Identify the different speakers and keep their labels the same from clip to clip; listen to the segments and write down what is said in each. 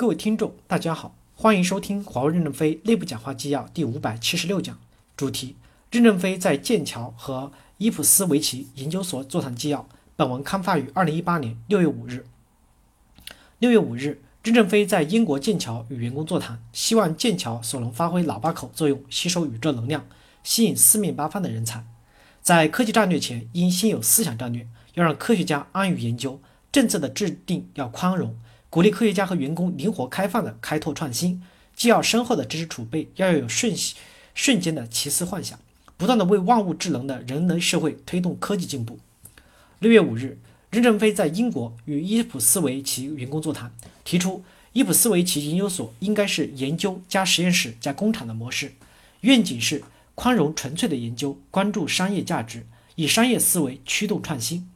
Speaker 1: 各位听众，大家好，欢迎收听华为任正非内部讲话纪要第五百七十六讲，主题：任正非在剑桥和伊普斯维奇研究所座谈纪要。本文刊发于二零一八年六月五日。六月五日，任正非在英国剑桥与员工座谈，希望剑桥所能发挥喇叭口作用，吸收宇宙能量，吸引四面八方的人才。在科技战略前，应先有思想战略，要让科学家安于研究，政策的制定要宽容。鼓励科学家和员工灵活开放的开拓创新，既要深厚的知识储备，要有瞬息瞬间的奇思幻想，不断的为万物智能的人类社会推动科技进步。六月五日，任正非在英国与伊普斯维奇员工座谈，提出伊普斯维奇研究所应该是研究加实验室加工厂的模式，愿景是宽容纯粹的研究，关注商业价值，以商业思维驱动创新。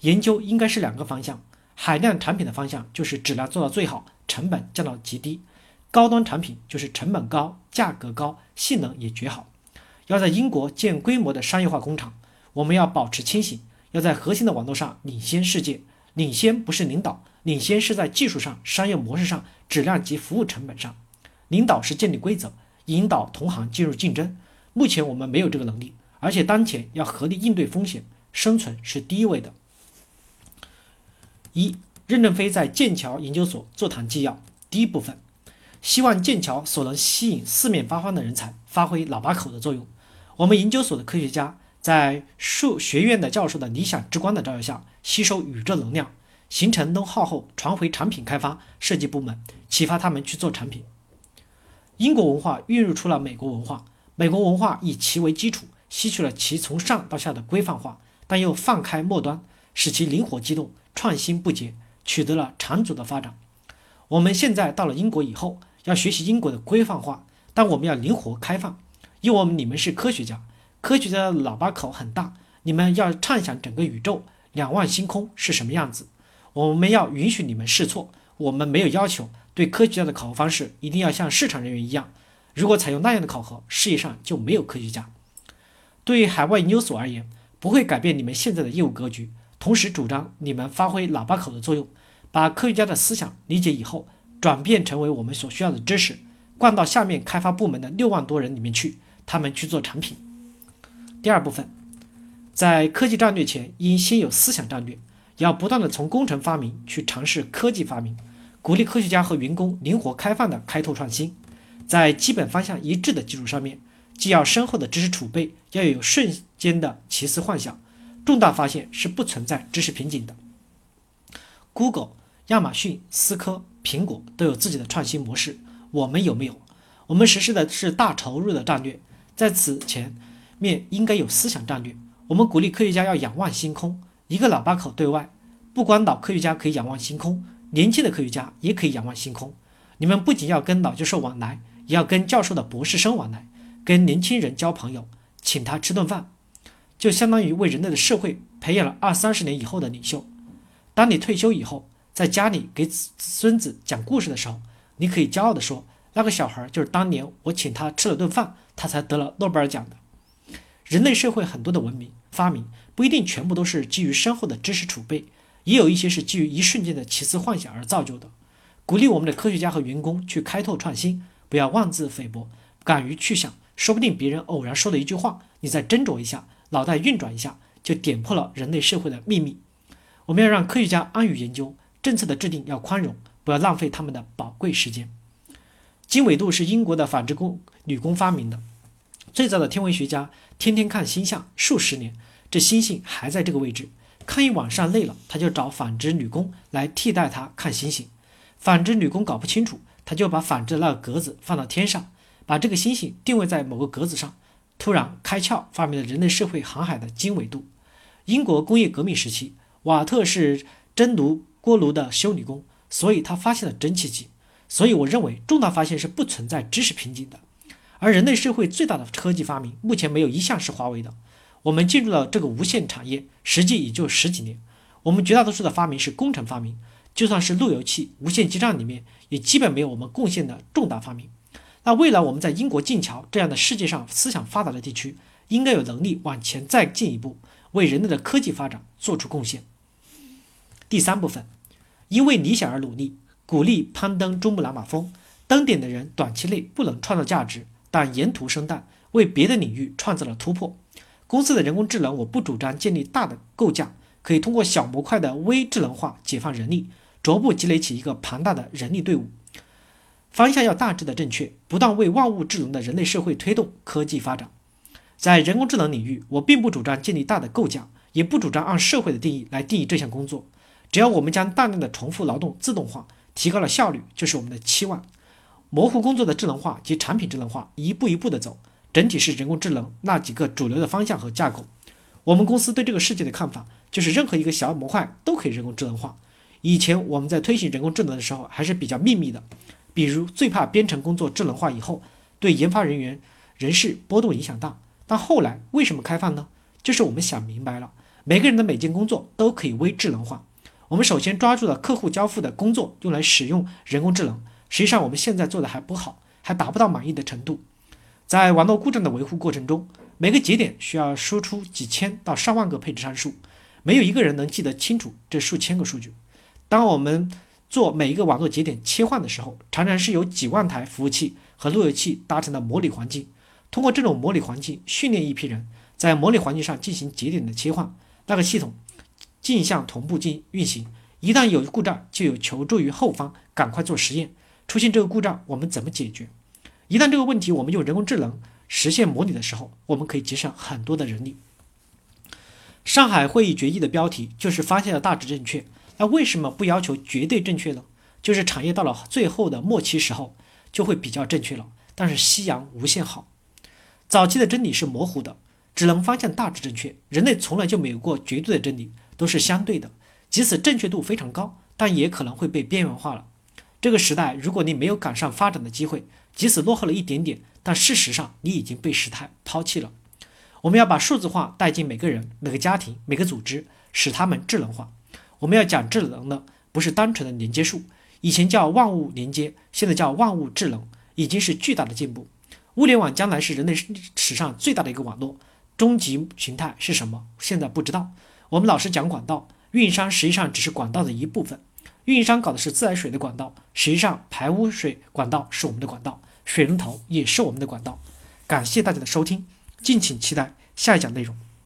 Speaker 1: 研究应该是两个方向。海量产品的方向就是质量做到最好，成本降到极低；高端产品就是成本高、价格高、性能也绝好。要在英国建规模的商业化工厂，我们要保持清醒，要在核心的网络上领先世界。领先不是领导，领先是在技术上、商业模式上、质量及服务成本上。领导是建立规则，引导同行进入竞争。目前我们没有这个能力，而且当前要合力应对风险，生存是第一位的。一任正非在剑桥研究所座谈纪要第一部分，希望剑桥所能吸引四面八方的人才，发挥喇叭口的作用。我们研究所的科学家在数学院的教授的理想之光的照耀下，吸收宇宙能量，形成 know how 后传回产品开发设计部门，启发他们去做产品。英国文化孕育出了美国文化，美国文化以其为基础，吸取了其从上到下的规范化，但又放开末端，使其灵活机动。创新不竭，取得了长足的发展。我们现在到了英国以后，要学习英国的规范化，但我们要灵活开放，因为我们你们是科学家，科学家的喇叭口很大，你们要畅想整个宇宙、两万星空是什么样子。我们要允许你们试错，我们没有要求对科学家的考核方式一定要像市场人员一样。如果采用那样的考核，世界上就没有科学家。对于海外研究所而言，不会改变你们现在的业务格局。同时主张你们发挥喇叭口的作用，把科学家的思想理解以后，转变成为我们所需要的知识，灌到下面开发部门的六万多人里面去，他们去做产品。第二部分，在科技战略前，应先有思想战略，要不断的从工程发明去尝试科技发明，鼓励科学家和员工灵活开放的开拓创新，在基本方向一致的基础上面，既要深厚的知识储备，要有瞬间的奇思幻想。重大发现是不存在知识瓶颈的。Google、亚马逊、思科、苹果都有自己的创新模式，我们有没有？我们实施的是大投入的战略，在此前面应该有思想战略。我们鼓励科学家要仰望星空，一个喇叭口对外，不光老科学家可以仰望星空，年轻的科学家也可以仰望星空。你们不仅要跟老教授往来，也要跟教授的博士生往来，跟年轻人交朋友，请他吃顿饭。就相当于为人类的社会培养了二三十年以后的领袖。当你退休以后，在家里给子孙子讲故事的时候，你可以骄傲地说：“那个小孩就是当年我请他吃了顿饭，他才得了诺贝尔奖的。”人类社会很多的文明发明不一定全部都是基于深厚的知识储备，也有一些是基于一瞬间的奇思幻想而造就的。鼓励我们的科学家和员工去开拓创新，不要妄自菲薄，敢于去想，说不定别人偶然说的一句话，你再斟酌一下。脑袋运转一下，就点破了人类社会的秘密。我们要让科学家安于研究，政策的制定要宽容，不要浪费他们的宝贵时间。经纬度是英国的纺织工女工发明的，最早的天文学家天天看星象，数十年，这星星还在这个位置。看一晚上累了，他就找纺织女工来替代他看星星。纺织女工搞不清楚，他就把纺织的那个格子放到天上，把这个星星定位在某个格子上。突然开窍，发明了人类社会航海的经纬度。英国工业革命时期，瓦特是蒸炉锅炉的修理工，所以他发现了蒸汽机。所以我认为重大发现是不存在知识瓶颈的。而人类社会最大的科技发明，目前没有一项是华为的。我们进入了这个无线产业，实际也就十几年。我们绝大多数的发明是工程发明，就算是路由器、无线基站里面，也基本没有我们贡献的重大发明。那未来我们在英国剑桥这样的世界上思想发达的地区，应该有能力往前再进一步，为人类的科技发展做出贡献。第三部分，因为理想而努力，鼓励攀登珠穆朗玛峰，登顶的人短期内不能创造价值，但沿途生蛋，为别的领域创造了突破。公司的人工智能，我不主张建立大的构架，可以通过小模块的微智能化解放人力，逐步积累起一个庞大的人力队伍。方向要大致的正确，不断为万物智能的人类社会推动科技发展。在人工智能领域，我并不主张建立大的构架，也不主张按社会的定义来定义这项工作。只要我们将大量的重复劳动自动化，提高了效率，就是我们的期望。模糊工作的智能化及产品智能化，一步一步的走，整体是人工智能那几个主流的方向和架构。我们公司对这个世界的看法，就是任何一个小模块都可以人工智能化。以前我们在推行人工智能的时候，还是比较秘密的。比如最怕编程工作智能化以后，对研发人员人事波动影响大。但后来为什么开放呢？就是我们想明白了，每个人的每件工作都可以微智能化。我们首先抓住了客户交付的工作用来使用人工智能，实际上我们现在做的还不好，还达不到满意的程度。在网络故障的维护过程中，每个节点需要输出几千到上万个配置参数，没有一个人能记得清楚这数千个数据。当我们做每一个网络节点切换的时候，常常是由几万台服务器和路由器搭成的模拟环境。通过这种模拟环境训练一批人，在模拟环境上进行节点的切换，那个系统镜像同步进运行。一旦有故障，就有求助于后方，赶快做实验。出现这个故障，我们怎么解决？一旦这个问题我们用人工智能实现模拟的时候，我们可以节省很多的人力。上海会议决议的标题就是发现了大致正确。那为什么不要求绝对正确呢？就是产业到了最后的末期时候，就会比较正确了。但是夕阳无限好，早期的真理是模糊的，只能方向大致正确。人类从来就没有过绝对的真理，都是相对的。即使正确度非常高，但也可能会被边缘化了。这个时代，如果你没有赶上发展的机会，即使落后了一点点，但事实上你已经被时代抛弃了。我们要把数字化带进每个人、每个家庭、每个组织，使他们智能化。我们要讲智能的，不是单纯的连接数，以前叫万物连接，现在叫万物智能，已经是巨大的进步。物联网将来是人类史上最大的一个网络，终极形态是什么？现在不知道。我们老是讲管道，运营商实际上只是管道的一部分。运营商搞的是自来水的管道，实际上排污水管道是我们的管道，水龙头也是我们的管道。感谢大家的收听，敬请期待下一讲内容。